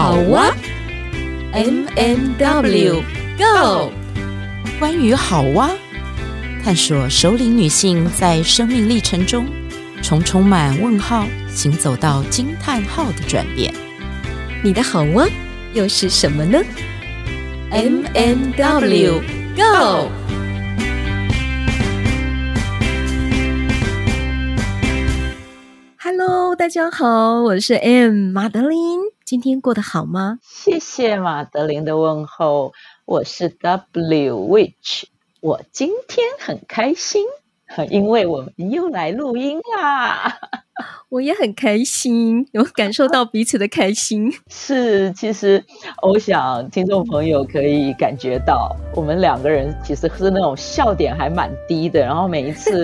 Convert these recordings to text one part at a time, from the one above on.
好哇，M M W Go，关于好哇，探索首领女性在生命历程中从充满问号行走到惊叹号的转变。你的好哇又是什么呢？M&W Go。Hello，大家好，我是 M 马德琳，今天过得好吗？谢谢马德琳的问候，我是 W Witch，我今天很开心，因为我们又来录音啦。我也很开心，有感受到彼此的开心。是，其实我想听众朋友可以感觉到，我们两个人其实是那种笑点还蛮低的，然后每一次。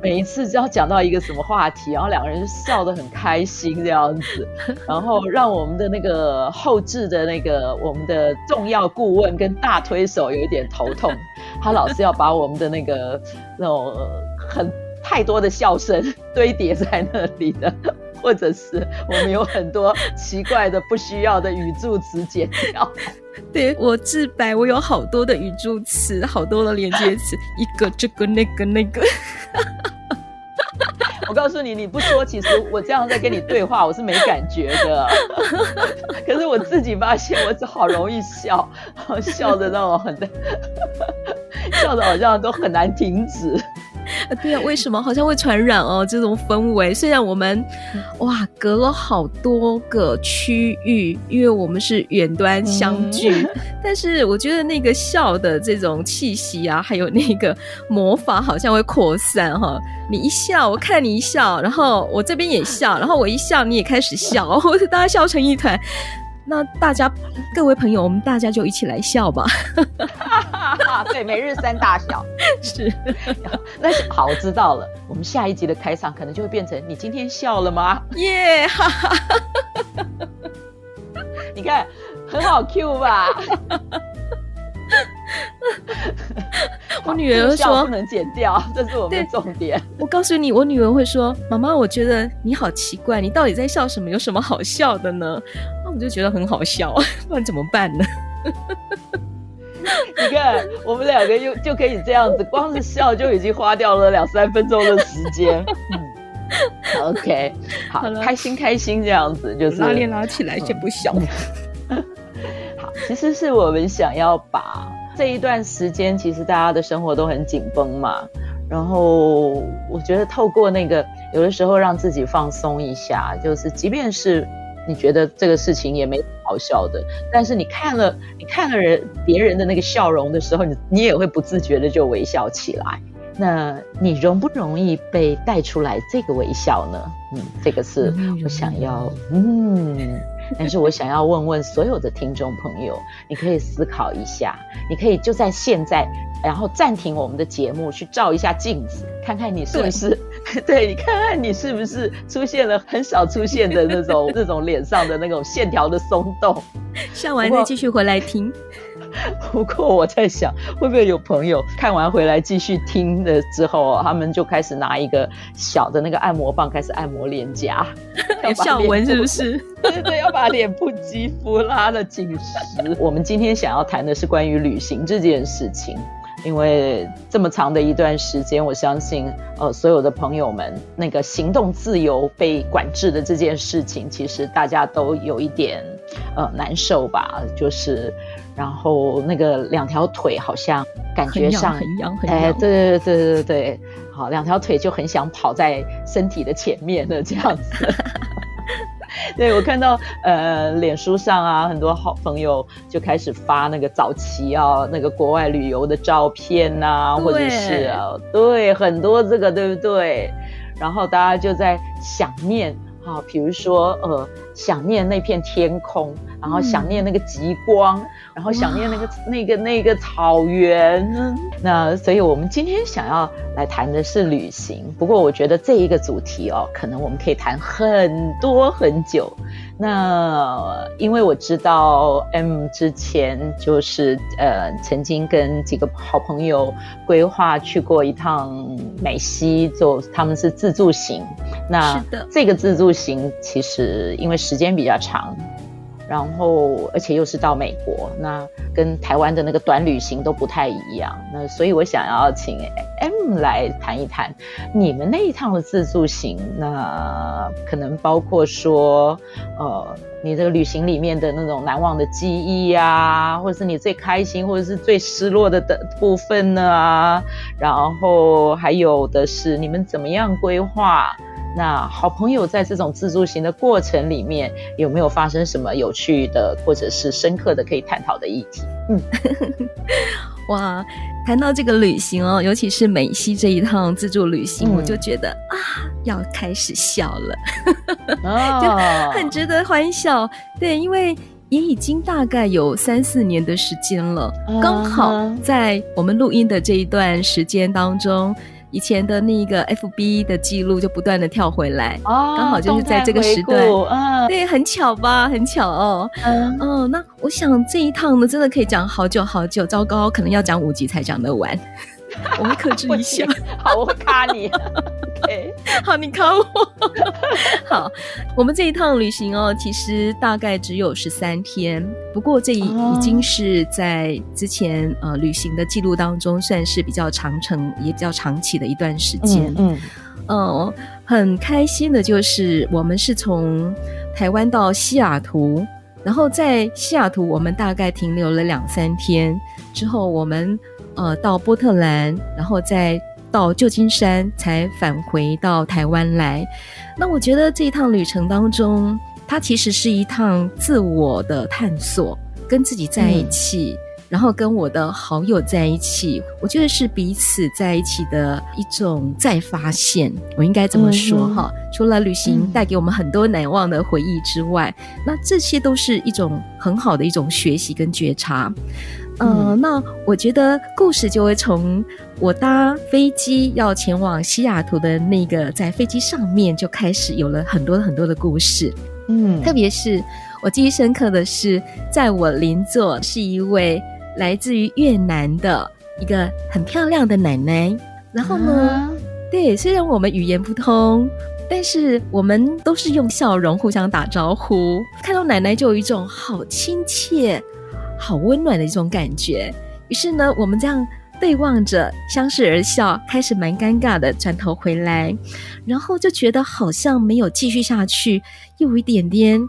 每一次只要讲到一个什么话题，然后两个人就笑得很开心这样子，然后让我们的那个后置的那个我们的重要顾问跟大推手有一点头痛，他老是要把我们的那个那种很太多的笑声堆叠在那里的，或者是我们有很多奇怪的不需要的语助词剪掉。对，我自白，我有好多的语助词，好多的连接词，一个这个那个那个。我告诉你，你不说，其实我这样在跟你对话，我是没感觉的。可是我自己发现，我好容易笑，笑的那种很，笑的好像都很难停止。啊，对啊，为什么好像会传染哦？这种氛围，虽然我们哇隔了好多个区域，因为我们是远端相聚，嗯、但是我觉得那个笑的这种气息啊，还有那个魔法，好像会扩散哈。你一笑，我看你一笑，然后我这边也笑，然后我一笑，你也开始笑，大家笑成一团。那大家各位朋友，我们大家就一起来笑吧。对，每日三大笑 是。那好，我知道了。我们下一集的开场可能就会变成：你今天笑了吗？耶！你看，很好 Q 吧？我女儿说不能剪掉，这是我们的重点。我告诉你，我女儿会说：“妈妈，我觉得你好奇怪，你到底在笑什么？有什么好笑的呢？”那我就觉得很好笑，不然怎么办呢？你看，我们两个又就可以这样子，光是笑就已经花掉了两三分钟的时间。嗯，OK，好，好开心开心这样子，就是拉链拉起来，先不笑。好，其实是我们想要把这一段时间，其实大家的生活都很紧绷嘛，然后我觉得透过那个，有的时候让自己放松一下，就是即便是。你觉得这个事情也没好笑的，但是你看了你看了人别人的那个笑容的时候，你你也会不自觉的就微笑起来。那你容不容易被带出来这个微笑呢？嗯，这个是我想要嗯，但是我想要问问所有的听众朋友，你可以思考一下，你可以就在现在。然后暂停我们的节目，去照一下镜子，看看你是不是对，对，你看看你是不是出现了很少出现的那种 那种脸上的那种线条的松动。笑完再继续回来听。不过我在想，会不会有朋友看完回来继续听了之后，他们就开始拿一个小的那个按摩棒开始按摩脸颊，有笑纹是不是？对对对，要把脸部肌肤拉的紧实。我们今天想要谈的是关于旅行这件事情。因为这么长的一段时间，我相信，呃，所有的朋友们，那个行动自由被管制的这件事情，其实大家都有一点，呃，难受吧？就是，然后那个两条腿好像感觉上很痒，很痒，哎，对对对对对对，好，两条腿就很想跑在身体的前面的这样子。对，我看到呃，脸书上啊，很多好朋友就开始发那个早期啊，那个国外旅游的照片呐、啊，或者是啊，对，很多这个对不对？然后大家就在想念啊，比如说呃，想念那片天空。然后想念那个极光，嗯、然后想念那个那个那个草原。那所以我们今天想要来谈的是旅行。不过我觉得这一个主题哦，可能我们可以谈很多很久。那因为我知道 M 之前就是呃曾经跟几个好朋友规划去过一趟美西，就他们是自助行。那这个自助行其实因为时间比较长。然后而且又是到美国，那跟台湾的那个短旅行都不太一样。那所以我想要请 M 来谈一谈你们那一趟的自助行，那可能包括说，呃，你这个旅行里面的那种难忘的记忆啊，或者是你最开心或者是最失落的的部分呢？然后还有的是你们怎么样规划？那好朋友在这种自助行的过程里面，有没有发生什么有趣的或者是深刻的可以探讨的议题？嗯，哇，谈到这个旅行哦，尤其是美西这一趟自助旅行，嗯、我就觉得啊，要开始笑了，哦、就很值得欢笑。对，因为也已经大概有三四年的时间了，嗯、刚好在我们录音的这一段时间当中。以前的那个 FB 的记录就不断的跳回来，哦，刚好就是在这个时段，嗯，对，很巧吧，很巧哦，嗯，哦，那我想这一趟呢，真的可以讲好久好久，糟糕，可能要讲五集才讲得完。我会克制一下，好，我会卡你。OK，好，你考我。好，我们这一趟旅行哦，其实大概只有十三天，不过这已已经是在之前呃旅行的记录当中算是比较长程也比较长期的一段时间。嗯，嗯、呃，很开心的就是我们是从台湾到西雅图，然后在西雅图我们大概停留了两三天之后，我们。呃，到波特兰，然后再到旧金山，才返回到台湾来。那我觉得这一趟旅程当中，它其实是一趟自我的探索，跟自己在一起，嗯、然后跟我的好友在一起，我觉得是彼此在一起的一种再发现。我应该这么说哈。嗯、除了旅行带给我们很多难忘的回忆之外，嗯、那这些都是一种很好的一种学习跟觉察。嗯、呃，那我觉得故事就会从我搭飞机要前往西雅图的那个，在飞机上面就开始有了很多很多的故事。嗯，特别是我记忆深刻的是，在我邻座是一位来自于越南的一个很漂亮的奶奶。然后呢，啊、对，虽然我们语言不通，但是我们都是用笑容互相打招呼。看到奶奶就有一种好亲切。好温暖的一种感觉，于是呢，我们这样对望着，相视而笑，开始蛮尴尬的，转头回来，然后就觉得好像没有继续下去，又有一点点，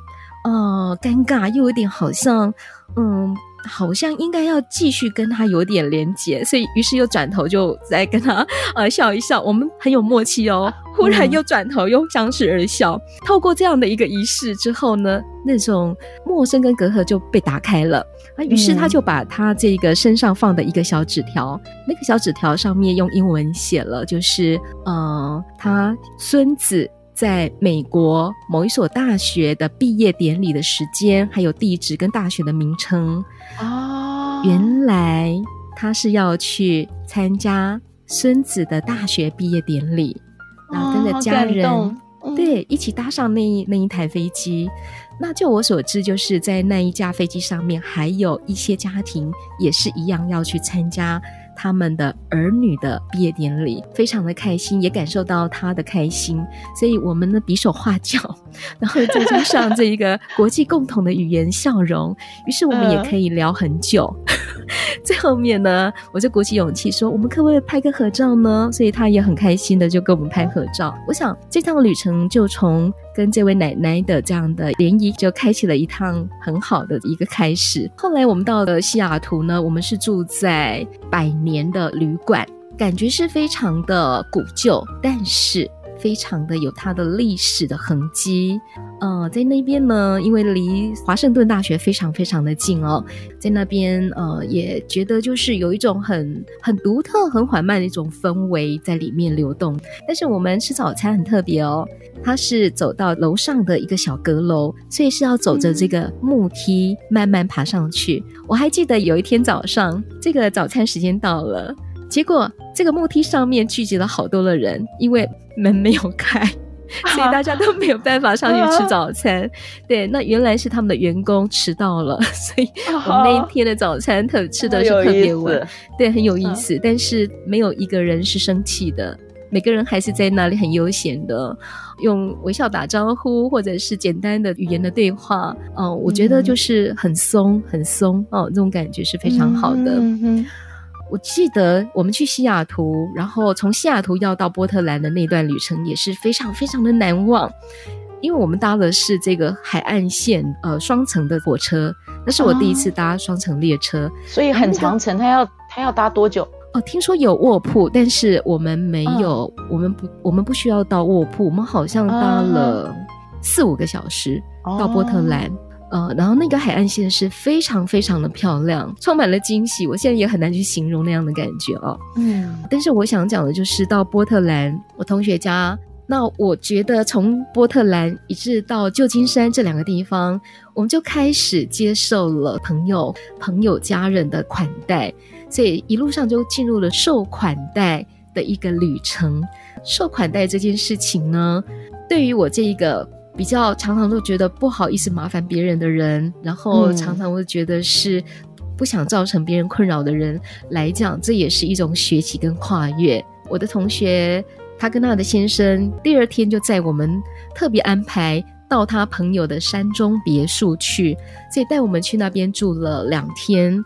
呃，尴尬，又有点好像，嗯。好像应该要继续跟他有点连结，所以于是又转头就再跟他呃笑一笑，我们很有默契哦。忽然又转头又相视而笑，嗯、透过这样的一个仪式之后呢，那种陌生跟隔阂就被打开了啊。于是他就把他这个身上放的一个小纸条，嗯、那个小纸条上面用英文写了，就是呃他孙子。在美国某一所大学的毕业典礼的时间，还有地址跟大学的名称哦，原来他是要去参加孙子的大学毕业典礼，然后跟着家人，嗯、对，一起搭上那一那一台飞机。那就我所知，就是在那一架飞机上面，还有一些家庭也是一样要去参加。他们的儿女的毕业典礼，非常的开心，也感受到他的开心，所以我们呢比手画脚，然后再加上这一个国际共同的语言笑容，于是我们也可以聊很久。呃、最后面呢，我就鼓起勇气说：“我们可不可以拍个合照呢？”所以他也很开心的就跟我们拍合照。我想这趟旅程就从。跟这位奶奶的这样的联谊，就开启了一趟很好的一个开始。后来我们到了西雅图呢，我们是住在百年的旅馆，感觉是非常的古旧，但是。非常的有它的历史的痕迹，呃，在那边呢，因为离华盛顿大学非常非常的近哦，在那边呃，也觉得就是有一种很很独特、很缓慢的一种氛围在里面流动。但是我们吃早餐很特别哦，它是走到楼上的一个小阁楼，所以是要走着这个木梯慢慢爬上去。我还记得有一天早上，这个早餐时间到了。结果这个木梯上面聚集了好多的人，因为门没有开，所以大家都没有办法上去吃早餐。啊、对，那原来是他们的员工迟到了，所以我们那一天的早餐特吃的是特别晚，对，很有意思。啊、但是没有一个人是生气的，每个人还是在那里很悠闲的用微笑打招呼，或者是简单的语言的对话。嗯、呃，我觉得就是很松，很松哦，这种感觉是非常好的。嗯哼。我记得我们去西雅图，然后从西雅图要到波特兰的那段旅程也是非常非常的难忘，因为我们搭的是这个海岸线呃双层的火车，那是我第一次搭双层列车，哦、所以很长程。它要它要搭多久？哦，听说有卧铺，但是我们没有，哦、我们不我们不需要到卧铺，我们好像搭了四五个小时到波特兰。哦呃，然后那个海岸线是非常非常的漂亮，充满了惊喜。我现在也很难去形容那样的感觉哦。嗯，但是我想讲的就是到波特兰，我同学家。那我觉得从波特兰一直到旧金山这两个地方，我们就开始接受了朋友、朋友家人的款待，所以一路上就进入了受款待的一个旅程。受款待这件事情呢，对于我这一个。比较常常都觉得不好意思麻烦别人的人，然后常常会觉得是不想造成别人困扰的人来讲，这也是一种学习跟跨越。我的同学他跟他的先生第二天就在我们特别安排到他朋友的山中别墅去，所以带我们去那边住了两天。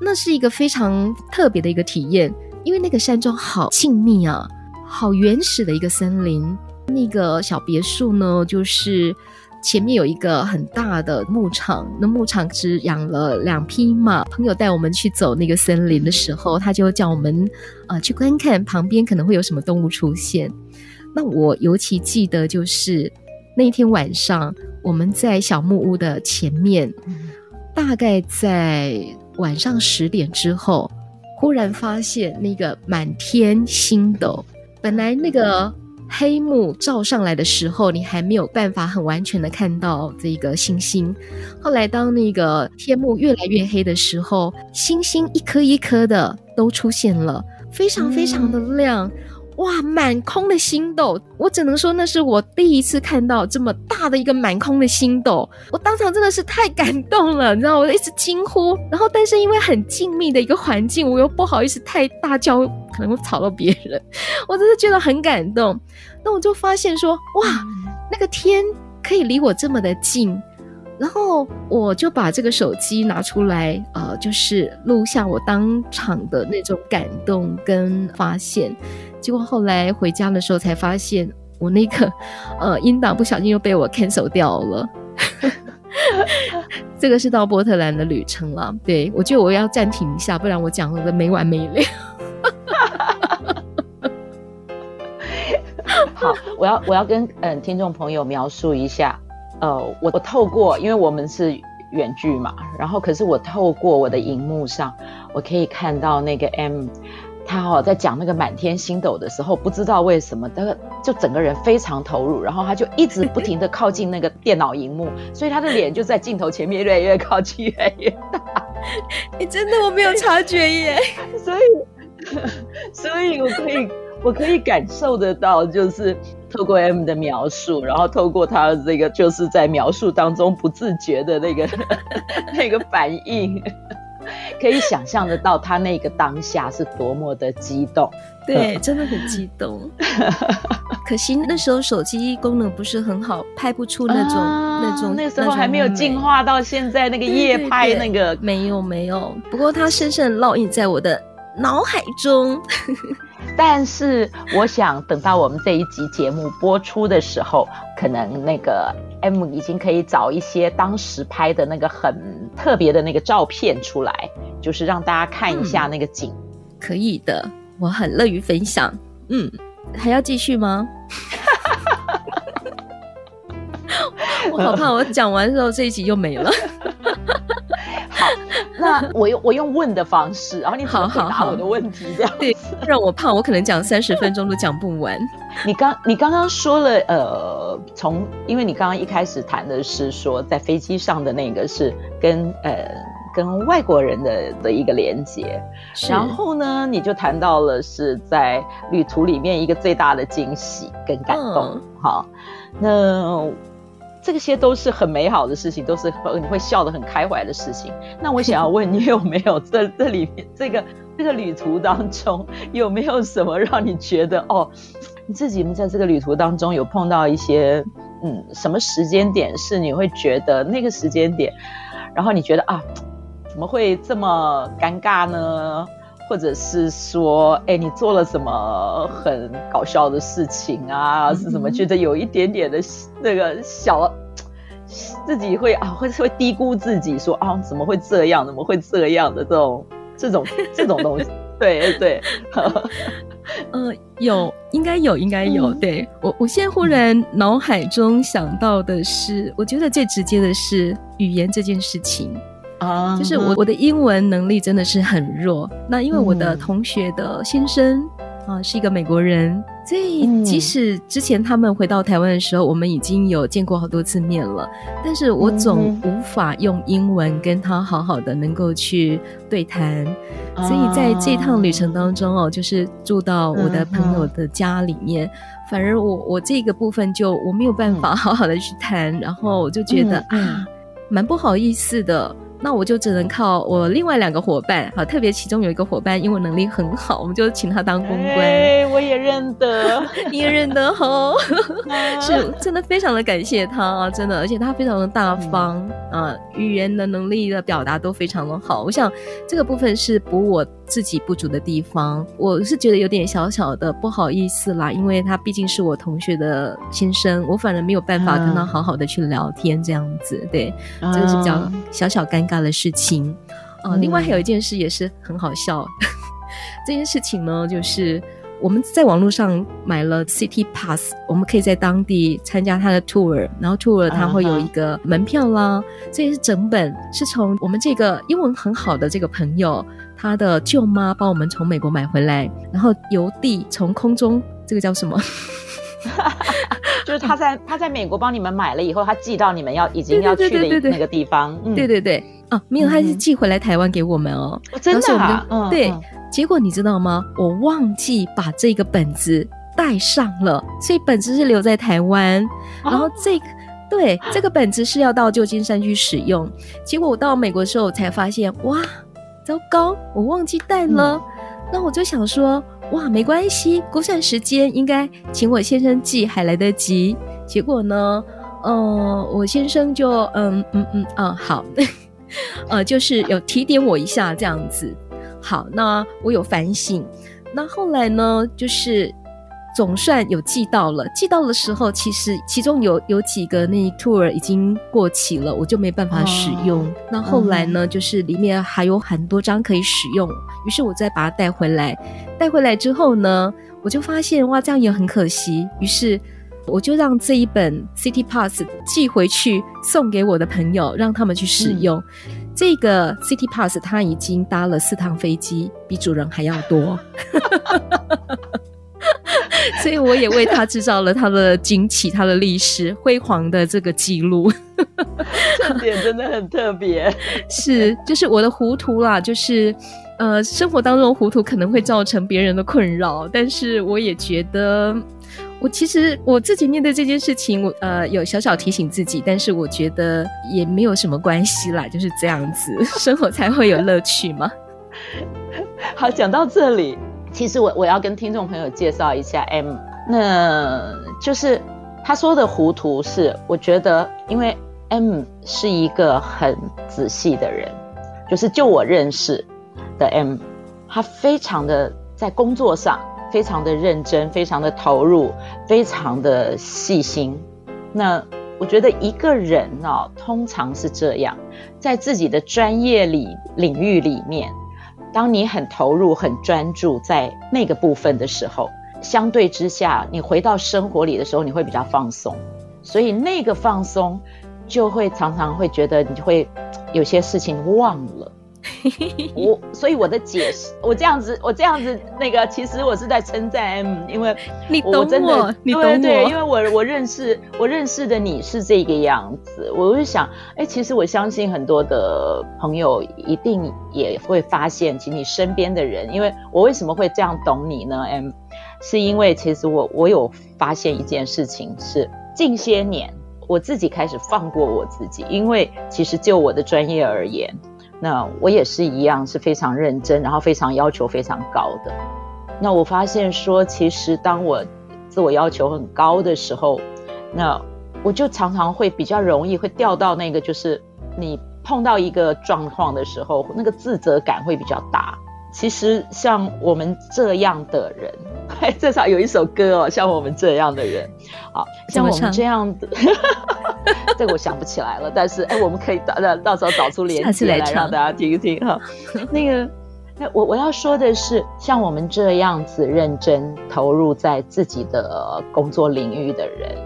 那是一个非常特别的一个体验，因为那个山庄好静谧啊，好原始的一个森林。那个小别墅呢，就是前面有一个很大的牧场，那牧场只养了两匹马。朋友带我们去走那个森林的时候，他就叫我们呃去观看旁边可能会有什么动物出现。那我尤其记得就是那天晚上我们在小木屋的前面，大概在晚上十点之后，忽然发现那个满天星斗，本来那个。黑幕照上来的时候，你还没有办法很完全的看到这个星星。后来，当那个天幕越来越黑的时候，星星一颗一颗的都出现了，非常非常的亮。嗯哇，满空的星斗，我只能说那是我第一次看到这么大的一个满空的星斗，我当场真的是太感动了，你知道，我一直惊呼，然后但是因为很静谧的一个环境，我又不好意思太大叫，可能会吵到别人，我真的觉得很感动。那我就发现说，哇，那个天可以离我这么的近。然后我就把这个手机拿出来，呃，就是录下我当场的那种感动跟发现。结果后来回家的时候才发现，我那个呃音档不小心又被我 cancel 掉了。这个是到波特兰的旅程了。对，我觉得我要暂停一下，不然我讲的没完没了。好，我要我要跟嗯听众朋友描述一下。呃，我我透过，因为我们是远距嘛，然后可是我透过我的荧幕上，我可以看到那个 M，他哦在讲那个满天星斗的时候，不知道为什么，他就整个人非常投入，然后他就一直不停的靠近那个电脑荧幕，所以他的脸就在镜头前面越来越靠近，越来越大。你真的我没有察觉耶，所以，所以我可以我可以感受得到，就是。透过 M 的描述，然后透过他这个就是在描述当中不自觉的那个 那个反应，可以想象得到他那个当下是多么的激动。对，真的很激动。可惜那时候手机功能不是很好，拍不出那种、啊、那种。那时候还没有进化到现在那个夜拍那个。对对对，没有没有，不过它深深烙印在我的脑海中。但是我想等到我们这一集节目播出的时候，可能那个 M 已经可以找一些当时拍的那个很特别的那个照片出来，就是让大家看一下那个景。嗯，可以的，我很乐于分享。嗯，还要继续吗？我好怕我讲完之后这一集就没了。我用我用问的方式，然后你怎么回答我的问题？这样子对，让我怕我可能讲三十分钟都讲不完。你刚你刚刚说了，呃，从因为你刚刚一开始谈的是说在飞机上的那个是跟呃跟外国人的的一个连接，然后呢，你就谈到了是在旅途里面一个最大的惊喜跟感动。嗯、好，那。这些都是很美好的事情，都是你会笑得很开怀的事情。那我想要问你，有没有这这里面这个 这个旅途当中，有没有什么让你觉得哦，你自己在这个旅途当中有碰到一些嗯什么时间点是你会觉得那个时间点，然后你觉得啊，怎么会这么尴尬呢？或者是说，哎，你做了什么很搞笑的事情啊？是什么？觉得有一点点的那个小，自己会啊，会会低估自己，说啊，怎么会这样？怎么会这样的这种这种这种东西？对 对，嗯、呃，有，应该有，应该有。嗯、对我，我现在忽然脑海中想到的是，我觉得最直接的是语言这件事情。啊，就是我我的英文能力真的是很弱。那因为我的同学的先生啊是一个美国人，所以即使之前他们回到台湾的时候，我们已经有见过好多次面了，但是我总无法用英文跟他好好的能够去对谈。所以在这一趟旅程当中哦，就是住到我的朋友的家里面，反而我我这个部分就我没有办法好好的去谈，然后我就觉得啊，蛮不好意思的。那我就只能靠我另外两个伙伴，好，特别其中有一个伙伴英文能力很好，我们就请他当公关。哎，我也认得，你也认得哈，是真的非常的感谢他啊，真的，而且他非常的大方啊，语言的能力的表达都非常的好。我想这个部分是补我自己不足的地方，我是觉得有点小小的不好意思啦，因为他毕竟是我同学的先生，我反而没有办法跟他好好的去聊天这样子，对，这个是比较小小尴尬的事情，啊、呃，另外还有一件事也是很好笑，嗯、这件事情呢，就是我们在网络上买了 City Pass，我们可以在当地参加他的 tour，然后 tour 他会有一个门票啦，这也是整本是从我们这个英文很好的这个朋友，他的舅妈帮我们从美国买回来，然后邮递从空中，这个叫什么？就是他在他在美国帮你们买了以后，他寄到你们要已经要去的那个地方，对对对。哦，没有，他是寄回来台湾给我们哦。哦真的啊？嗯，对。嗯、结果你知道吗？我忘记把这个本子带上了，所以本子是留在台湾。然后这个，对，这个本子是要到旧金山去使用。结果我到美国的时候，我才发现，哇，糟糕，我忘记带了。嗯、那我就想说，哇，没关系，估算时间应该请我先生寄还来得及。结果呢，呃，我先生就，嗯嗯嗯，嗯，好。呃，就是有提点我一下这样子。好，那我有反省。那后来呢，就是总算有寄到了。寄到的时候，其实其中有有几个那 tour 已经过期了，我就没办法使用。哦、那后来呢，嗯、就是里面还有很多张可以使用，于是我再把它带回来。带回来之后呢，我就发现哇，这样也很可惜。于是。我就让这一本 City Pass 寄回去送给我的朋友，让他们去使用。嗯、这个 City Pass 他已经搭了四趟飞机，比主人还要多，所以我也为他制造了他的惊奇、他的历史辉煌的这个记录。这点真的很特别，是就是我的糊涂啦，就是呃生活当中的糊涂可能会造成别人的困扰，但是我也觉得。我其实我自己面对这件事情，我呃有小小提醒自己，但是我觉得也没有什么关系啦，就是这样子，生活才会有乐趣嘛。好，讲到这里，其实我我要跟听众朋友介绍一下 M，那就是他说的糊涂是，我觉得因为 M 是一个很仔细的人，就是就我认识的 M，他非常的在工作上。非常的认真，非常的投入，非常的细心。那我觉得一个人哦，通常是这样，在自己的专业里领域里面，当你很投入、很专注在那个部分的时候，相对之下，你回到生活里的时候，你会比较放松。所以那个放松，就会常常会觉得你会有些事情忘了。我所以我的解释，我这样子，我这样子，那个其实我是在称赞 M，因为你懂我，真的你懂我，对，对，因为我我认识我认识的你是这个样子，我就想，哎、欸，其实我相信很多的朋友一定也会发现，其实你身边的人，因为我为什么会这样懂你呢？M，是因为其实我我有发现一件事情是，近些年我自己开始放过我自己，因为其实就我的专业而言，那我也是一样是非常认真，然后非常要求非常高的。那我发现说，其实当我自我要求很高的时候，那我就常常会比较容易会掉到那个，就是你碰到一个状况的时候，那个自责感会比较大。其实像我们这样的人。至少有一首歌哦，像我们这样的人，啊，像我们这样的，这个我想不起来了。但是，哎，我们可以到到时候找出连接来让大家听一听哈。那个，那我我要说的是，像我们这样子认真投入在自己的工作领域的人。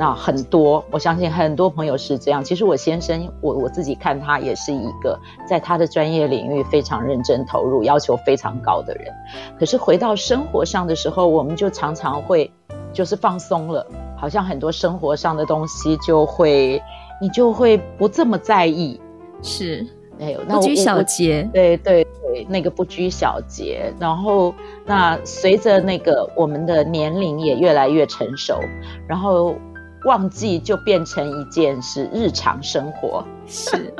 那很多，我相信很多朋友是这样。其实我先生，我我自己看他也是一个在他的专业领域非常认真投入、要求非常高的人。可是回到生活上的时候，我们就常常会就是放松了，好像很多生活上的东西就会你就会不这么在意。是，哎呦，那不拘小节。对对对，那个不拘小节。然后那随着那个我们的年龄也越来越成熟，然后。忘记就变成一件是日常生活，是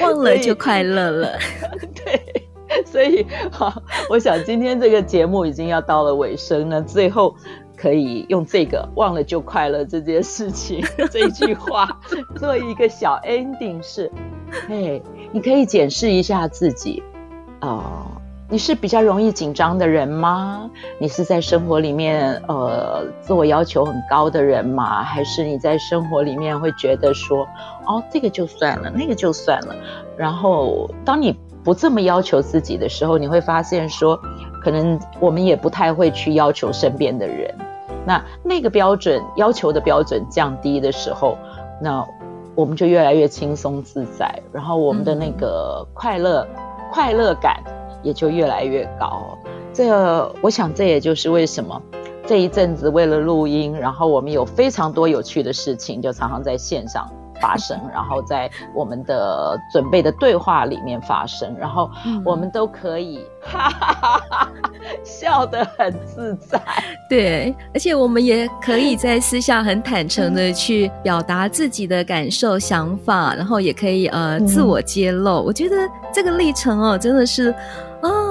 忘了就快乐了。对，所以好，我想今天这个节目已经要到了尾声了，最后可以用这个“忘了就快乐”这件事情 这句话做一个小 ending，是，哎，你可以检视一下自己啊。呃你是比较容易紧张的人吗？你是在生活里面呃自我要求很高的人吗？还是你在生活里面会觉得说，哦，这个就算了，那个就算了。然后当你不这么要求自己的时候，你会发现说，可能我们也不太会去要求身边的人。那那个标准要求的标准降低的时候，那我们就越来越轻松自在，然后我们的那个快乐、快乐感。也就越来越高，这我想这也就是为什么这一阵子为了录音，然后我们有非常多有趣的事情，就常常在线上发生，然后在我们的准备的对话里面发生，然后我们都可以哈哈哈哈笑得很自在。对，而且我们也可以在私下很坦诚的去表达自己的感受、想法，然后也可以呃自我揭露。我觉得这个历程哦，真的是。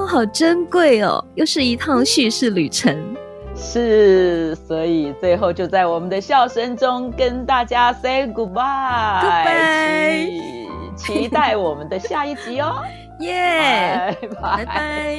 哦，好珍贵哦！又是一趟叙事旅程，是，所以最后就在我们的笑声中跟大家 say goodbye，Goodbye，期待我们的下一集哦，耶，拜拜。